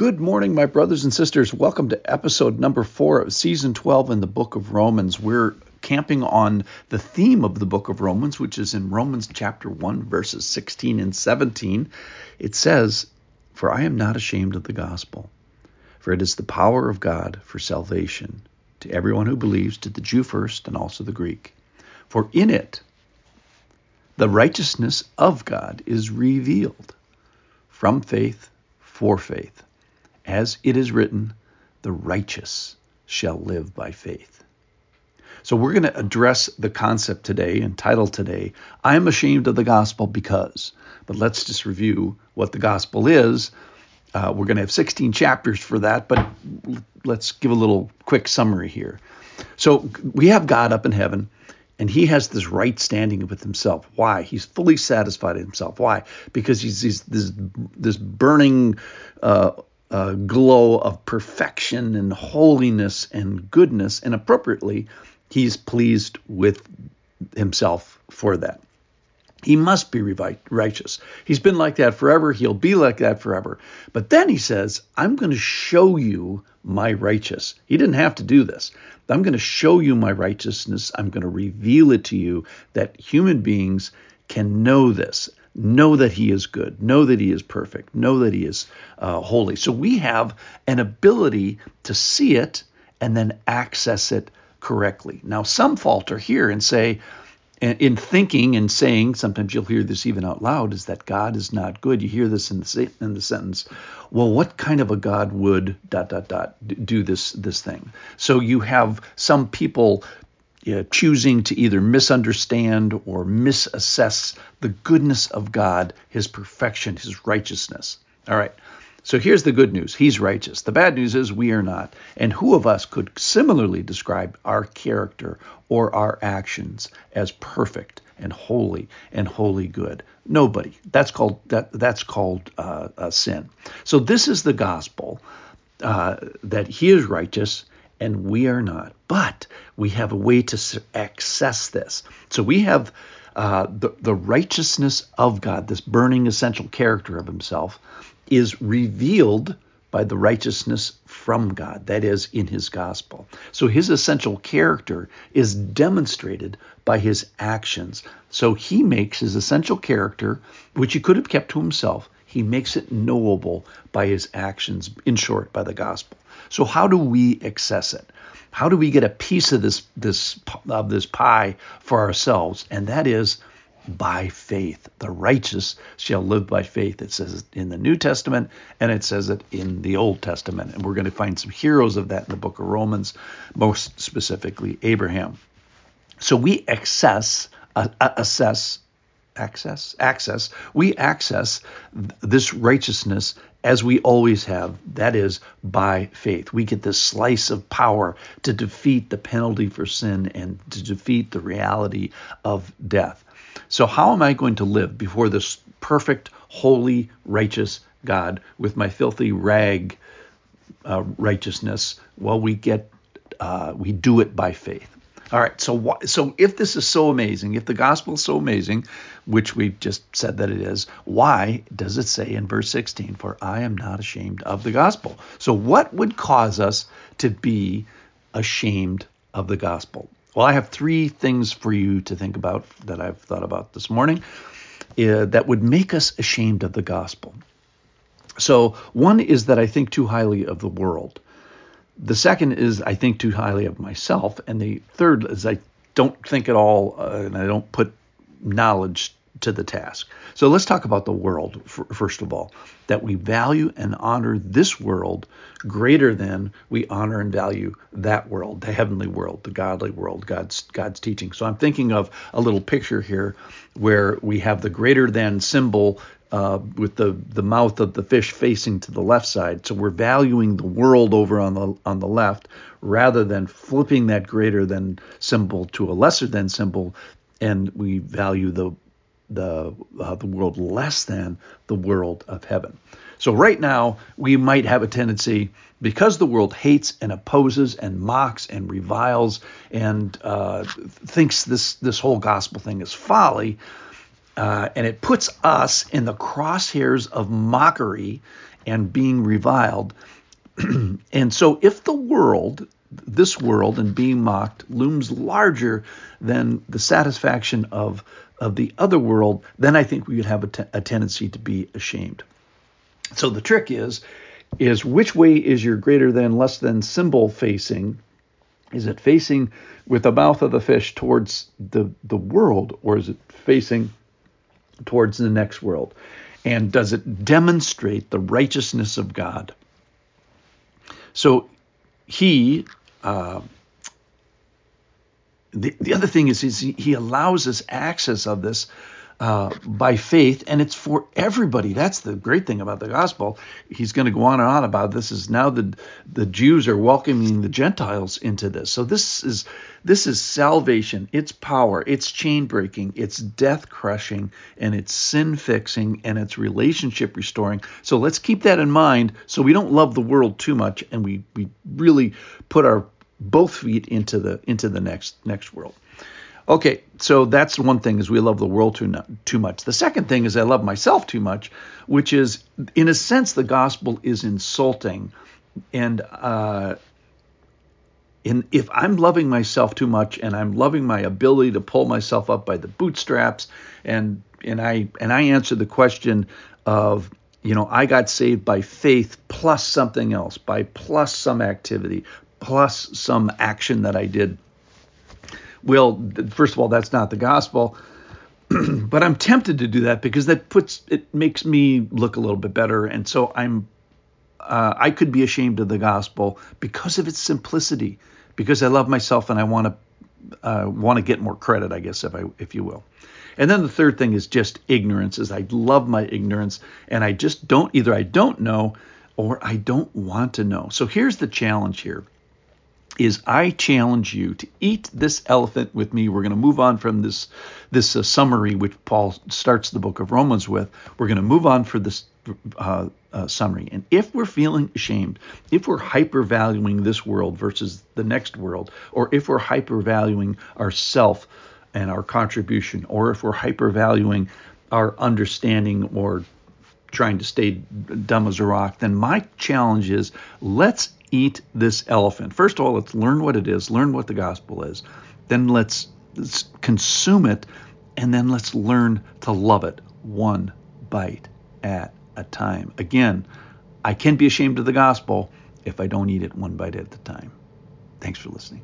Good morning, my brothers and sisters. Welcome to episode number four of season 12 in the book of Romans. We're camping on the theme of the book of Romans, which is in Romans chapter 1, verses 16 and 17. It says, For I am not ashamed of the gospel, for it is the power of God for salvation to everyone who believes, to the Jew first and also the Greek. For in it, the righteousness of God is revealed from faith for faith as it is written, the righteous shall live by faith. So we're going to address the concept today and title today, I am ashamed of the gospel because. But let's just review what the gospel is. Uh, we're going to have 16 chapters for that, but let's give a little quick summary here. So we have God up in heaven, and he has this right standing with himself. Why? He's fully satisfied in himself. Why? Because he's, he's this this burning uh, uh, glow of perfection and holiness and goodness, and appropriately, he's pleased with himself for that. He must be righteous. He's been like that forever. He'll be like that forever. But then he says, I'm going to show you my righteous. He didn't have to do this. I'm going to show you my righteousness. I'm going to reveal it to you that human beings can know this know that he is good, know that he is perfect, know that he is uh, holy. So we have an ability to see it and then access it correctly. Now, some falter here and say, in thinking and saying, sometimes you'll hear this even out loud, is that God is not good. You hear this in the, in the sentence. Well, what kind of a God would dot dot dot do this this thing? So you have some people uh, choosing to either misunderstand or misassess the goodness of God, his perfection, his righteousness. All right. So here's the good news. He's righteous. The bad news is we are not. And who of us could similarly describe our character or our actions as perfect and holy and wholly good? Nobody. That's called that. That's called uh, sin. So this is the gospel uh, that He is righteous and we are not. But we have a way to access this. So we have uh, the, the righteousness of God, this burning essential character of himself, is revealed by the righteousness from God, that is, in his gospel. So his essential character is demonstrated by his actions. So he makes his essential character, which he could have kept to himself, he makes it knowable by his actions, in short, by the gospel. So how do we access it? How do we get a piece of this this of this pie for ourselves? And that is by faith. The righteous shall live by faith. It says in the New Testament and it says it in the Old Testament. And we're going to find some heroes of that in the book of Romans, most specifically Abraham. So we access uh, assess access access we access this righteousness as we always have that is by faith. We get this slice of power to defeat the penalty for sin and to defeat the reality of death. So how am i going to live before this perfect holy righteous god with my filthy rag uh, righteousness? Well we get uh, we do it by faith all right, so so if this is so amazing, if the gospel is so amazing, which we've just said that it is, why does it say in verse 16, "For I am not ashamed of the gospel"? So what would cause us to be ashamed of the gospel? Well, I have three things for you to think about that I've thought about this morning uh, that would make us ashamed of the gospel. So one is that I think too highly of the world. The second is I think too highly of myself, and the third is I don't think at all, uh, and I don't put knowledge to the task. So let's talk about the world first of all. That we value and honor this world greater than we honor and value that world, the heavenly world, the godly world, God's God's teaching. So I'm thinking of a little picture here where we have the greater than symbol uh, with the, the mouth of the fish facing to the left side. So we're valuing the world over on the on the left rather than flipping that greater than symbol to a lesser than symbol, and we value the the uh, the world less than the world of heaven. So right now we might have a tendency because the world hates and opposes and mocks and reviles and uh, thinks this this whole gospel thing is folly uh, and it puts us in the crosshairs of mockery and being reviled. and so if the world, this world and being mocked looms larger than the satisfaction of of the other world, then I think we would have a, tendency to be ashamed. So the trick is is which way is your greater than less than symbol facing? Is it facing with the mouth of the fish towards the the world or is it facing towards the next world? And does it demonstrate the righteousness of God? So he uh, the, the other thing is, is he, he allows us access of this uh, by faith, and it's for everybody. That's the great thing about the gospel. He's going to go on and on about this. Is now the the Jews are welcoming the Gentiles into this. So this is this is salvation. It's power. It's chain breaking. It's death crushing, and it's sin fixing, and it's relationship restoring. So let's keep that in mind, so we don't love the world too much, and we we really put our both feet into the into the next next world. Okay, so that's one thing is we love the world too too much. The second thing is I love myself too much, which is in a sense the gospel is insulting, and uh, in if I'm loving myself too much and I'm loving my ability to pull myself up by the bootstraps, and and I and I answer the question of you know I got saved by faith plus something else, by plus some activity, plus some action that I did well, first of all, that's not the gospel. but I'm tempted to do that because that puts it makes me look a little bit better, and so I'm uh, I could be ashamed of the gospel because of its simplicity, because I love myself and I want to uh, want to get more credit, I guess, if I if you will. And then the third thing is just ignorance. Is I love my ignorance, and I just don't either I don't know or I don't want to know. So here's the challenge here is I challenge you to eat this elephant with me. We're going to move on from this this uh, summary, which Paul starts the book of Romans with. We're going to move on for this uh, uh, summary. And if we're feeling ashamed, if we're hypervaluing this world versus the next world, or if we're hypervaluing ourself and our contribution, or if we're hypervaluing our understanding or trying to stay dumb as a rock, then my challenge is let's eat this elephant. First of all, let's learn what it is, learn what the gospel is. Then let's, let's consume it, and then let's learn to love it one bite at a time. Again, I can't be ashamed of the gospel if I don't eat it one bite at a time. Thanks for listening.